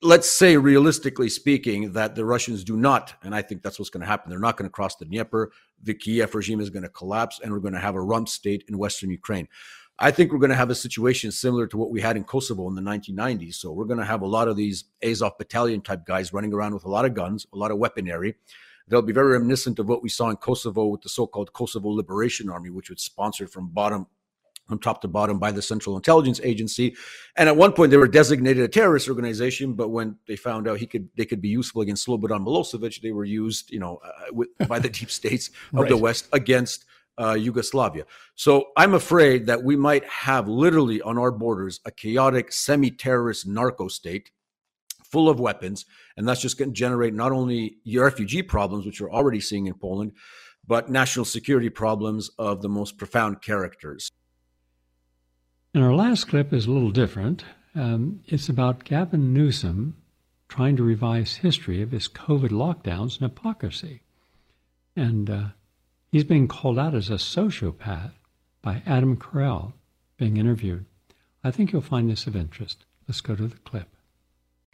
let's say realistically speaking that the russians do not and i think that's what's going to happen they're not going to cross the dnieper the kiev regime is going to collapse and we're going to have a rump state in western ukraine. I think we're going to have a situation similar to what we had in kosovo in the 1990s so we're going to have a lot of these azov battalion type guys running around with a lot of guns a lot of weaponry. They'll be very reminiscent of what we saw in kosovo with the so-called kosovo liberation army which was sponsored from bottom from top to bottom by the Central Intelligence Agency. And at one point, they were designated a terrorist organization, but when they found out he could they could be useful against Slobodan Milosevic, they were used, you know, uh, with, by the deep states of right. the West against uh, Yugoslavia. So I'm afraid that we might have literally on our borders a chaotic semi-terrorist narco state full of weapons, and that's just going to generate not only refugee problems, which we're already seeing in Poland, but national security problems of the most profound characters. And our last clip is a little different. Um, it's about Gavin Newsom trying to revise history of his COVID lockdowns and hypocrisy. And uh, he's being called out as a sociopath by Adam Carolla being interviewed. I think you'll find this of interest. Let's go to the clip.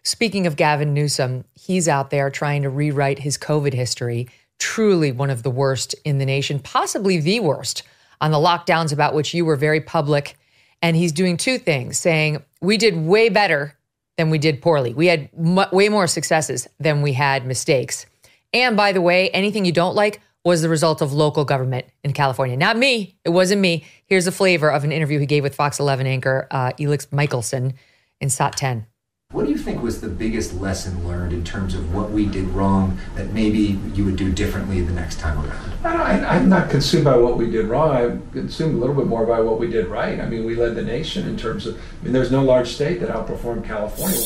Speaking of Gavin Newsom, he's out there trying to rewrite his COVID history. Truly one of the worst in the nation, possibly the worst on the lockdowns about which you were very public and he's doing two things saying, we did way better than we did poorly. We had m- way more successes than we had mistakes. And by the way, anything you don't like, was the result of local government in California. Not me. It wasn't me. Here's a flavor of an interview he gave with Fox 11 anchor uh, Elex Michaelson in SOT 10. What do you think was the biggest lesson learned in terms of what we did wrong that maybe you would do differently the next time around? I, am not consumed by what we did wrong. I'm consumed a little bit more by what we did right. I mean, we led the nation in terms of, I mean, there's no large state that outperformed California.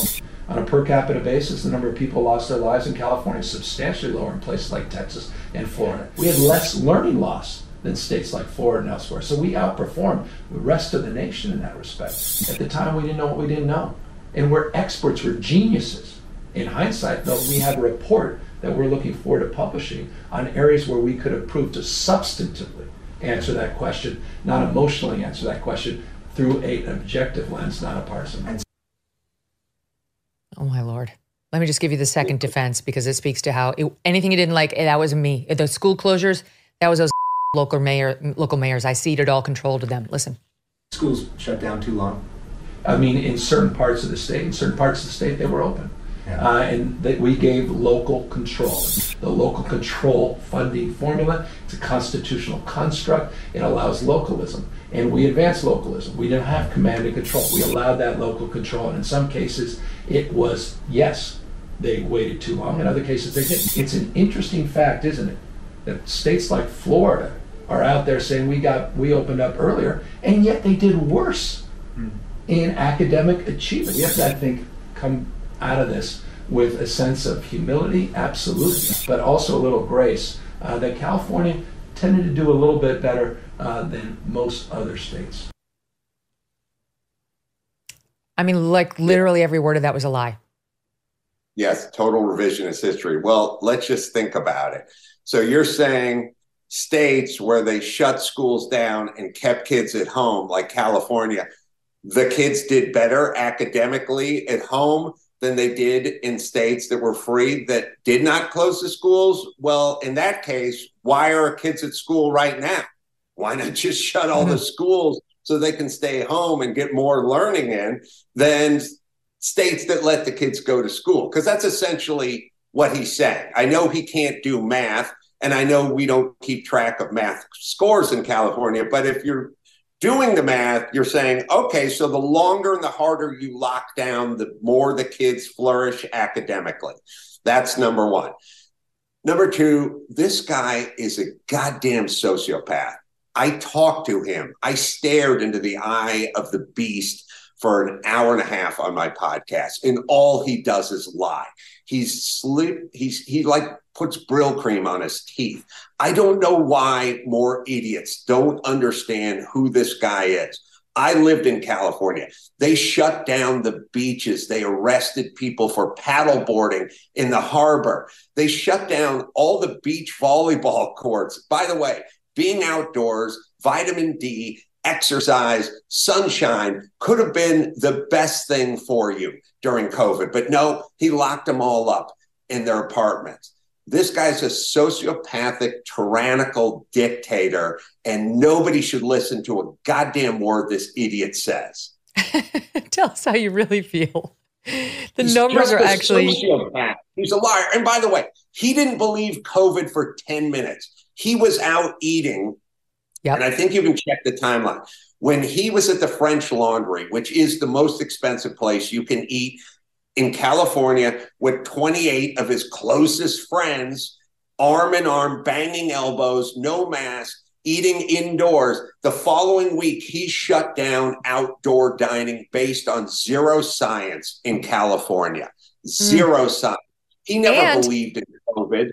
On a per capita basis, the number of people lost their lives in California is substantially lower in places like Texas and Florida. We had less learning loss than states like Florida and elsewhere. So we outperformed the rest of the nation in that respect. At the time, we didn't know what we didn't know. And we're experts, we're geniuses. In hindsight, though, we have a report that we're looking forward to publishing on areas where we could have proved to substantively answer that question, not emotionally answer that question through a, an objective lens, not a partisan lens. Oh my lord. Let me just give you the second defense because it speaks to how it, anything you didn't like, eh, that was me. The school closures, that was those local mayor, local mayors. I ceded all control to them. Listen. Schools shut down too long. I mean, in certain parts of the state, in certain parts of the state, they were open. Yeah. Uh, and that we gave local control. The local control funding formula, it's a constitutional construct. It allows localism. And we advanced localism. We didn't have command and control. We allowed that local control. And in some cases, it was yes, they waited too long. In other cases, they didn't. It's an interesting fact, isn't it? That states like Florida are out there saying we got we opened up earlier, and yet they did worse mm. In academic achievement. We have to, I think, come out of this with a sense of humility, absolutely, but also a little grace. Uh, that California tended to do a little bit better uh, than most other states. I mean, like literally every word of that was a lie. Yes, total revisionist history. Well, let's just think about it. So you're saying states where they shut schools down and kept kids at home, like California, the kids did better academically at home than they did in states that were free that did not close the schools? Well, in that case, why are kids at school right now? Why not just shut all the mm-hmm. schools so they can stay home and get more learning in than states that let the kids go to school. Because that's essentially what he's saying. I know he can't do math, and I know we don't keep track of math scores in California, but if you're doing the math, you're saying, okay, so the longer and the harder you lock down, the more the kids flourish academically. That's number one. Number two, this guy is a goddamn sociopath. I talked to him. I stared into the eye of the beast for an hour and a half on my podcast, and all he does is lie. He's sleep. He's he like puts Brylcreem on his teeth. I don't know why more idiots don't understand who this guy is. I lived in California. They shut down the beaches. They arrested people for paddleboarding in the harbor. They shut down all the beach volleyball courts. By the way, being outdoors, vitamin D, exercise, sunshine could have been the best thing for you during COVID. But no, he locked them all up in their apartments. This guy's a sociopathic, tyrannical dictator, and nobody should listen to a goddamn word this idiot says. Tell us how you really feel. The He's numbers are actually. Sociopath. He's a liar. And by the way, he didn't believe COVID for 10 minutes he was out eating. Yep. And I think you can check the timeline. When he was at the French Laundry, which is the most expensive place you can eat in California, with 28 of his closest friends, arm in arm, banging elbows, no mask, eating indoors. The following week, he shut down outdoor dining based on zero science in California. Zero mm. science. He never and believed in COVID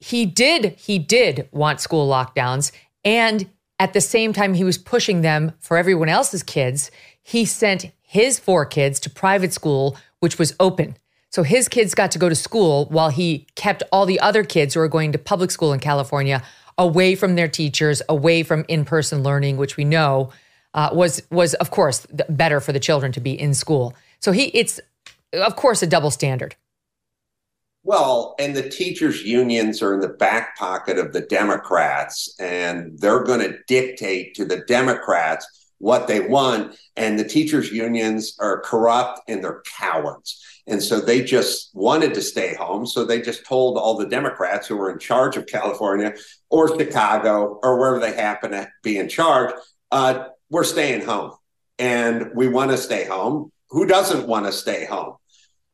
he did he did want school lockdowns and at the same time he was pushing them for everyone else's kids he sent his four kids to private school which was open. So his kids got to go to school while he kept all the other kids who are going to public school in california away from their teachers away from in-person learning which we know uh, was was of course better for the children to be in school. So he it's of course a double standard. Well, and the teachers' unions are in the back pocket of the Democrats, and they're going to dictate to the Democrats what they want. And the teachers' unions are corrupt and they're cowards. And so they just wanted to stay home. So they just told all the Democrats who were in charge of California or Chicago or wherever they happen to be in charge, uh, we're staying home and we want to stay home. Who doesn't want to stay home?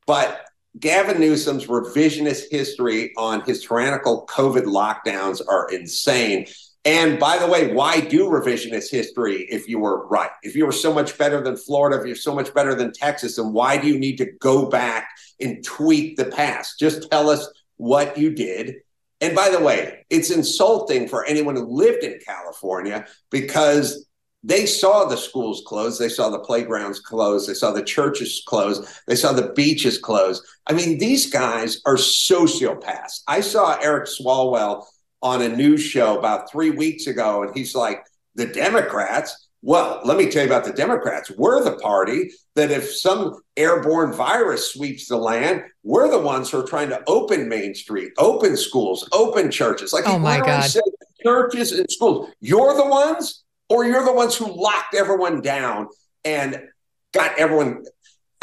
But Gavin Newsom's revisionist history on his tyrannical COVID lockdowns are insane. And by the way, why do revisionist history if you were right? If you were so much better than Florida, if you're so much better than Texas, then why do you need to go back and tweak the past? Just tell us what you did. And by the way, it's insulting for anyone who lived in California because they saw the schools close, they saw the playgrounds close, they saw the churches close, they saw the beaches close. I mean, these guys are sociopaths. I saw Eric Swalwell on a news show about three weeks ago, and he's like, the Democrats. Well, let me tell you about the Democrats. We're the party that if some airborne virus sweeps the land, we're the ones who are trying to open Main Street, open schools, open churches. Like oh my God. Said, churches and schools. You're the ones, or you're the ones who locked everyone down and got everyone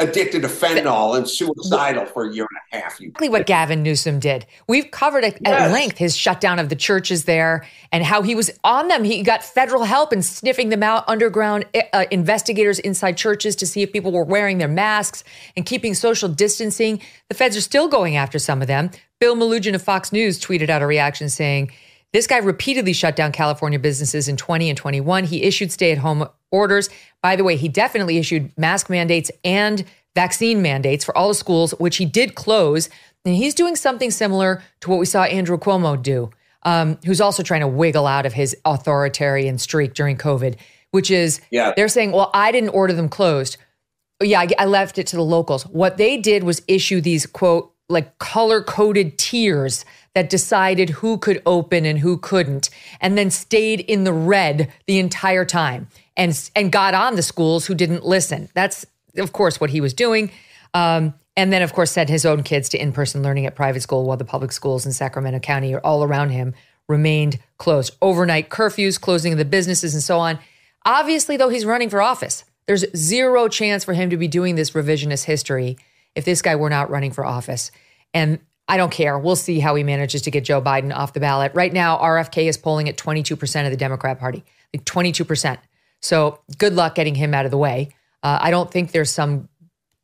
addicted to fentanyl and suicidal for a year and a half. Exactly what Gavin Newsom did. We've covered at, yes. at, length his shutdown of the churches there and how he was on them. He got federal help in sniffing them out, underground eh, uh, investigators inside churches to see if people were wearing their masks and keeping social distancing. The feds are still going after some of them. Bill Melugin of Fox News tweeted out a reaction saying, this guy repeatedly shut down California businesses in 20 and 21. He issued stay at home orders. By the way, he definitely issued mask mandates and vaccine mandates for all the schools, which he did close. And he's doing something similar to what we saw Andrew Cuomo do, um, who's also trying to wiggle out of his authoritarian streak during COVID, which is yeah. they're saying, well, I didn't order them closed. Yeah, I, I left it to the locals. What they did was issue these, quote, like color coded tiers that decided who could open and who couldn't, and then stayed in the red the entire time and and got on the schools who didn't listen. That's of course what he was doing. Um, and then, of course, sent his own kids to in person learning at private school while the public schools in Sacramento County, all around him, remained closed. Overnight curfews, closing of the businesses, and so on. Obviously, though, he's running for office. There's zero chance for him to be doing this revisionist history if this guy were not running for office. And I don't care. We'll see how he manages to get Joe Biden off the ballot. Right now, RFK is polling at 22% of the Democrat Party, like 22%. So good luck getting him out of the way. Uh, I don't think there's some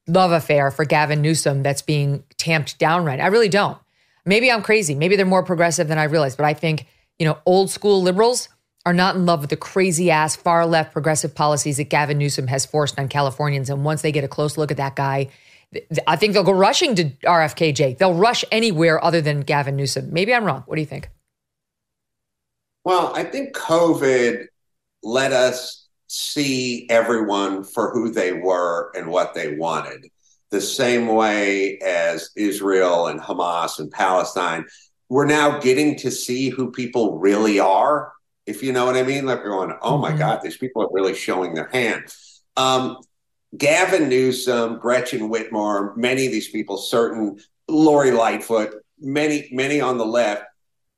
love affair for Gavin Newsom that's being tamped down right. I really don't. Maybe I'm crazy. Maybe they're more progressive than I realize, but I think, you know, old school liberals are not in love with the crazy ass far left progressive policies that Gavin Newsom has forced on Californians. And once they get a close look at that guy, I think they'll go rushing to RFK They'll rush anywhere other than Gavin Newsom. Maybe I'm wrong. What do you think? Well, I think COVID let us see everyone for who they were and what they wanted. The same way as Israel and Hamas and Palestine, we're now getting to see who people really are. If you know what I mean, like we're going, oh my mm-hmm. God, these people are really showing their hand. Um, Gavin Newsom, Gretchen Whitmer, many of these people, certain Lori Lightfoot, many, many on the left,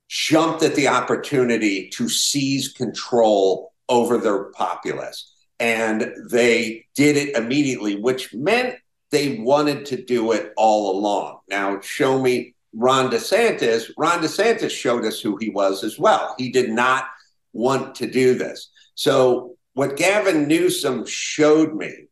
jumped at the opportunity to seize control over their populace. And they did it immediately, which meant they wanted to do it all along. Now, show me Ron DeSantis. Ron DeSantis showed us who he was as well. He did not want to do this. So, what Gavin Newsom showed me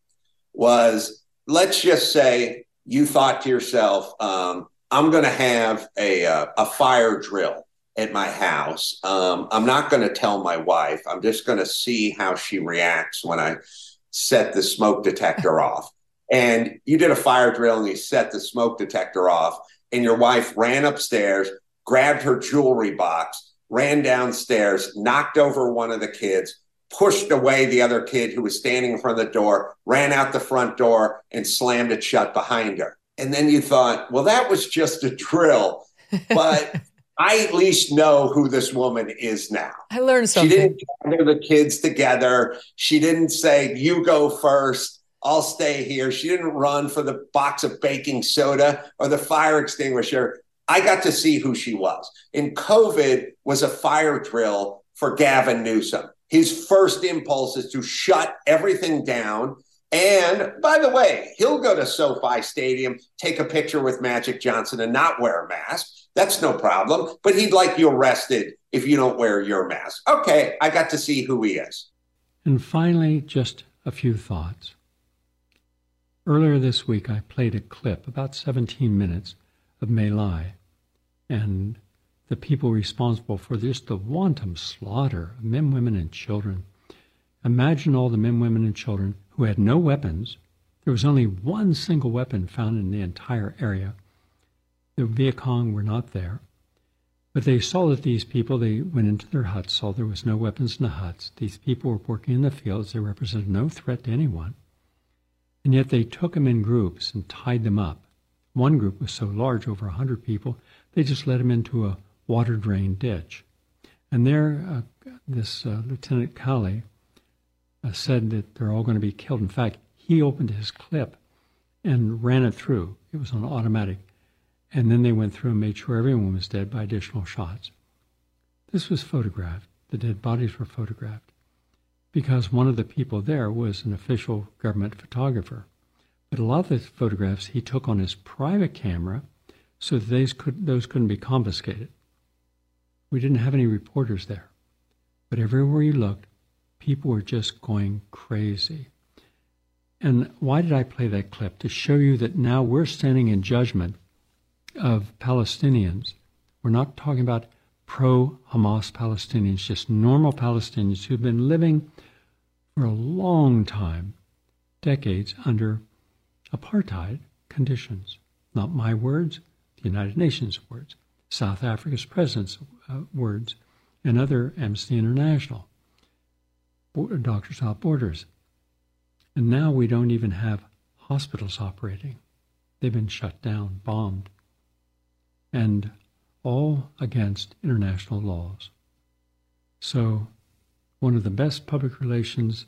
was let's just say you thought to yourself, um, I'm going to have a, a, a fire drill at my house. Um, I'm not going to tell my wife. I'm just going to see how she reacts when I set the smoke detector off. And you did a fire drill and you set the smoke detector off, and your wife ran upstairs, grabbed her jewelry box, ran downstairs, knocked over one of the kids, pushed away the other kid who was standing in front of the door, ran out the front door, and slammed it shut behind her. And then you thought, well, that was just a drill. But I at least know who this woman is now. I learned something. She didn't gather the kids together. She didn't say, You go first. I'll stay here. She didn't run for the box of baking soda or the fire extinguisher. I got to see who she was. And COVID was a fire drill for Gavin Newsom. His first impulse is to shut everything down. And by the way, he'll go to SoFi Stadium, take a picture with Magic Johnson, and not wear a mask. That's no problem. But he'd like you arrested if you don't wear your mask. Okay, I got to see who he is. And finally, just a few thoughts. Earlier this week, I played a clip, about 17 minutes, of My Lai and the people responsible for just the wanton slaughter of men, women, and children. Imagine all the men, women, and children who had no weapons. There was only one single weapon found in the entire area. The Viet Cong were not there. But they saw that these people, they went into their huts, saw there was no weapons in the huts. These people were working in the fields. They represented no threat to anyone. And yet they took them in groups and tied them up. One group was so large, over a 100 people, they just let them into a water drain ditch. And there, uh, this uh, Lieutenant Calley uh, said that they're all going to be killed. In fact, he opened his clip and ran it through. It was on automatic. And then they went through and made sure everyone was dead by additional shots. This was photographed. The dead bodies were photographed because one of the people there was an official government photographer. But a lot of the photographs he took on his private camera so could, those couldn't be confiscated. We didn't have any reporters there. But everywhere you looked, people were just going crazy. And why did I play that clip? To show you that now we're standing in judgment of Palestinians. We're not talking about pro Hamas Palestinians, just normal Palestinians who've been living for a long time, decades, under apartheid conditions. Not my words, the United Nations words, South Africa's president's uh, words, and other Amnesty International, Doctors Without Borders. And now we don't even have hospitals operating. They've been shut down, bombed, and all against international laws. So, one of the best public relations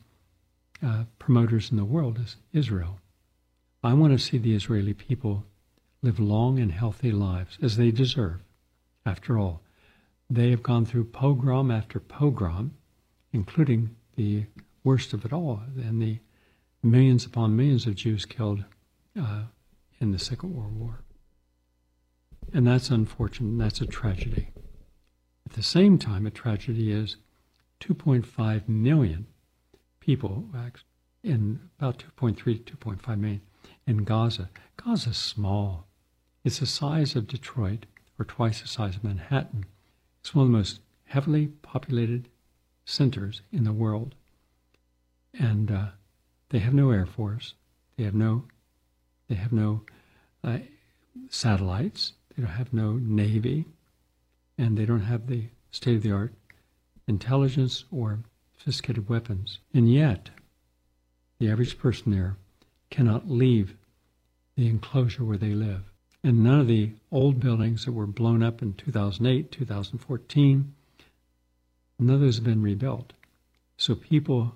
uh, promoters in the world is Israel. I want to see the Israeli people live long and healthy lives as they deserve. After all, they have gone through pogrom after pogrom, including the worst of it all, and the millions upon millions of Jews killed uh, in the Second World War. And that's unfortunate. That's a tragedy. At the same time, a tragedy is 2.5 million people, in about 2.3 to 2.5 million in Gaza. Gaza's small. It's the size of Detroit, or twice the size of Manhattan. It's one of the most heavily populated centers in the world. And uh, they have no air force. They have no, they have no uh, satellites. They don't have no navy, and they don't have the state of the art intelligence or sophisticated weapons. And yet, the average person there cannot leave the enclosure where they live. And none of the old buildings that were blown up in 2008, 2014, none of those have been rebuilt. So people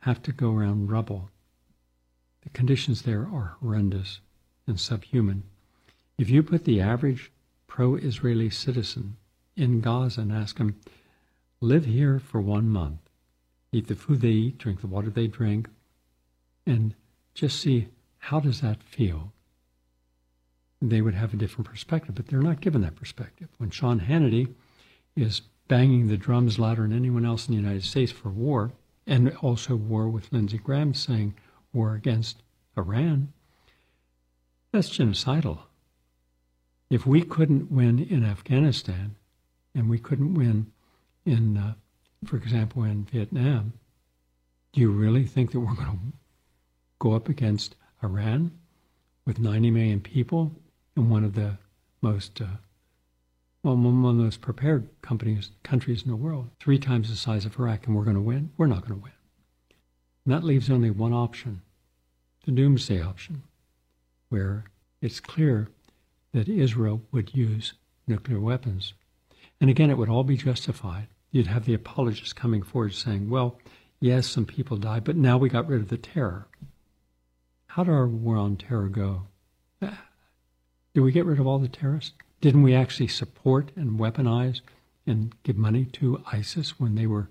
have to go around rubble. The conditions there are horrendous and subhuman. If you put the average pro Israeli citizen in Gaza and ask him, live here for one month, eat the food they eat, drink the water they drink, and just see how does that feel? They would have a different perspective, but they're not given that perspective. When Sean Hannity is banging the drums louder than anyone else in the United States for war, and also war with Lindsey Graham saying war against Iran, that's genocidal. If we couldn't win in Afghanistan and we couldn't win in, uh, for example, in Vietnam, do you really think that we're going to go up against Iran with 90 million people and one of the most, uh, well, one of the most prepared companies, countries in the world, three times the size of Iraq, and we're going to win? We're not going to win. And that leaves only one option the doomsday option, where it's clear that Israel would use nuclear weapons. And again, it would all be justified. You'd have the apologists coming forward saying, well, yes, some people died, but now we got rid of the terror. How did our war on terror go? Did we get rid of all the terrorists? Didn't we actually support and weaponize and give money to ISIS when they were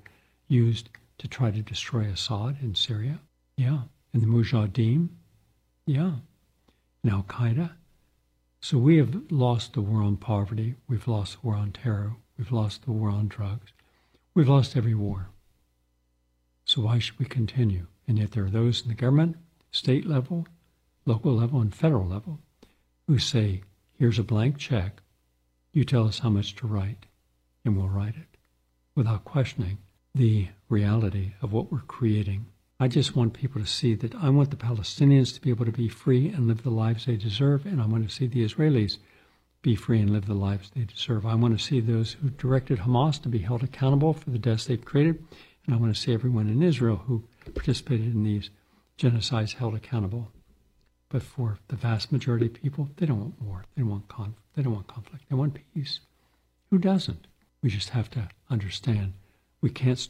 used to try to destroy Assad in Syria. Yeah. And the Mujahideen. Yeah. And Al Qaeda. So we have lost the war on poverty. We've lost the war on terror. We've lost the war on drugs. We've lost every war. So why should we continue? And yet there are those in the government, state level, local level, and federal level who say, here's a blank check. You tell us how much to write, and we'll write it without questioning the reality of what we're creating. I just want people to see that I want the Palestinians to be able to be free and live the lives they deserve, and I want to see the Israelis be free and live the lives they deserve. I want to see those who directed Hamas to be held accountable for the deaths they've created, and I want to see everyone in Israel who participated in these genocides held accountable. But for the vast majority of people, they don't want war. They don't want conflict. They don't want conflict. They want peace. Who doesn't? We just have to understand we can't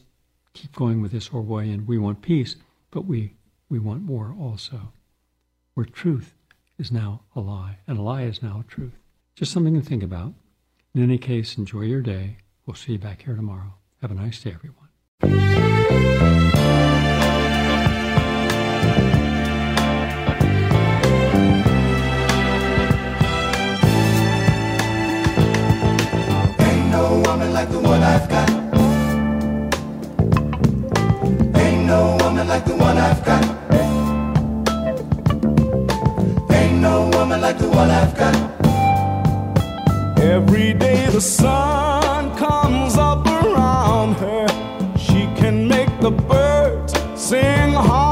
keep going with this Orwellian, we want peace, but we, we want war also, where truth is now a lie, and a lie is now a truth. Just something to think about. In any case, enjoy your day. We'll see you back here tomorrow. Have a nice day, everyone. like the one I've got. Ain't no woman like the one I've got. Ain't no woman like the one I've got. Every day the sun comes up around her. She can make the birds sing home.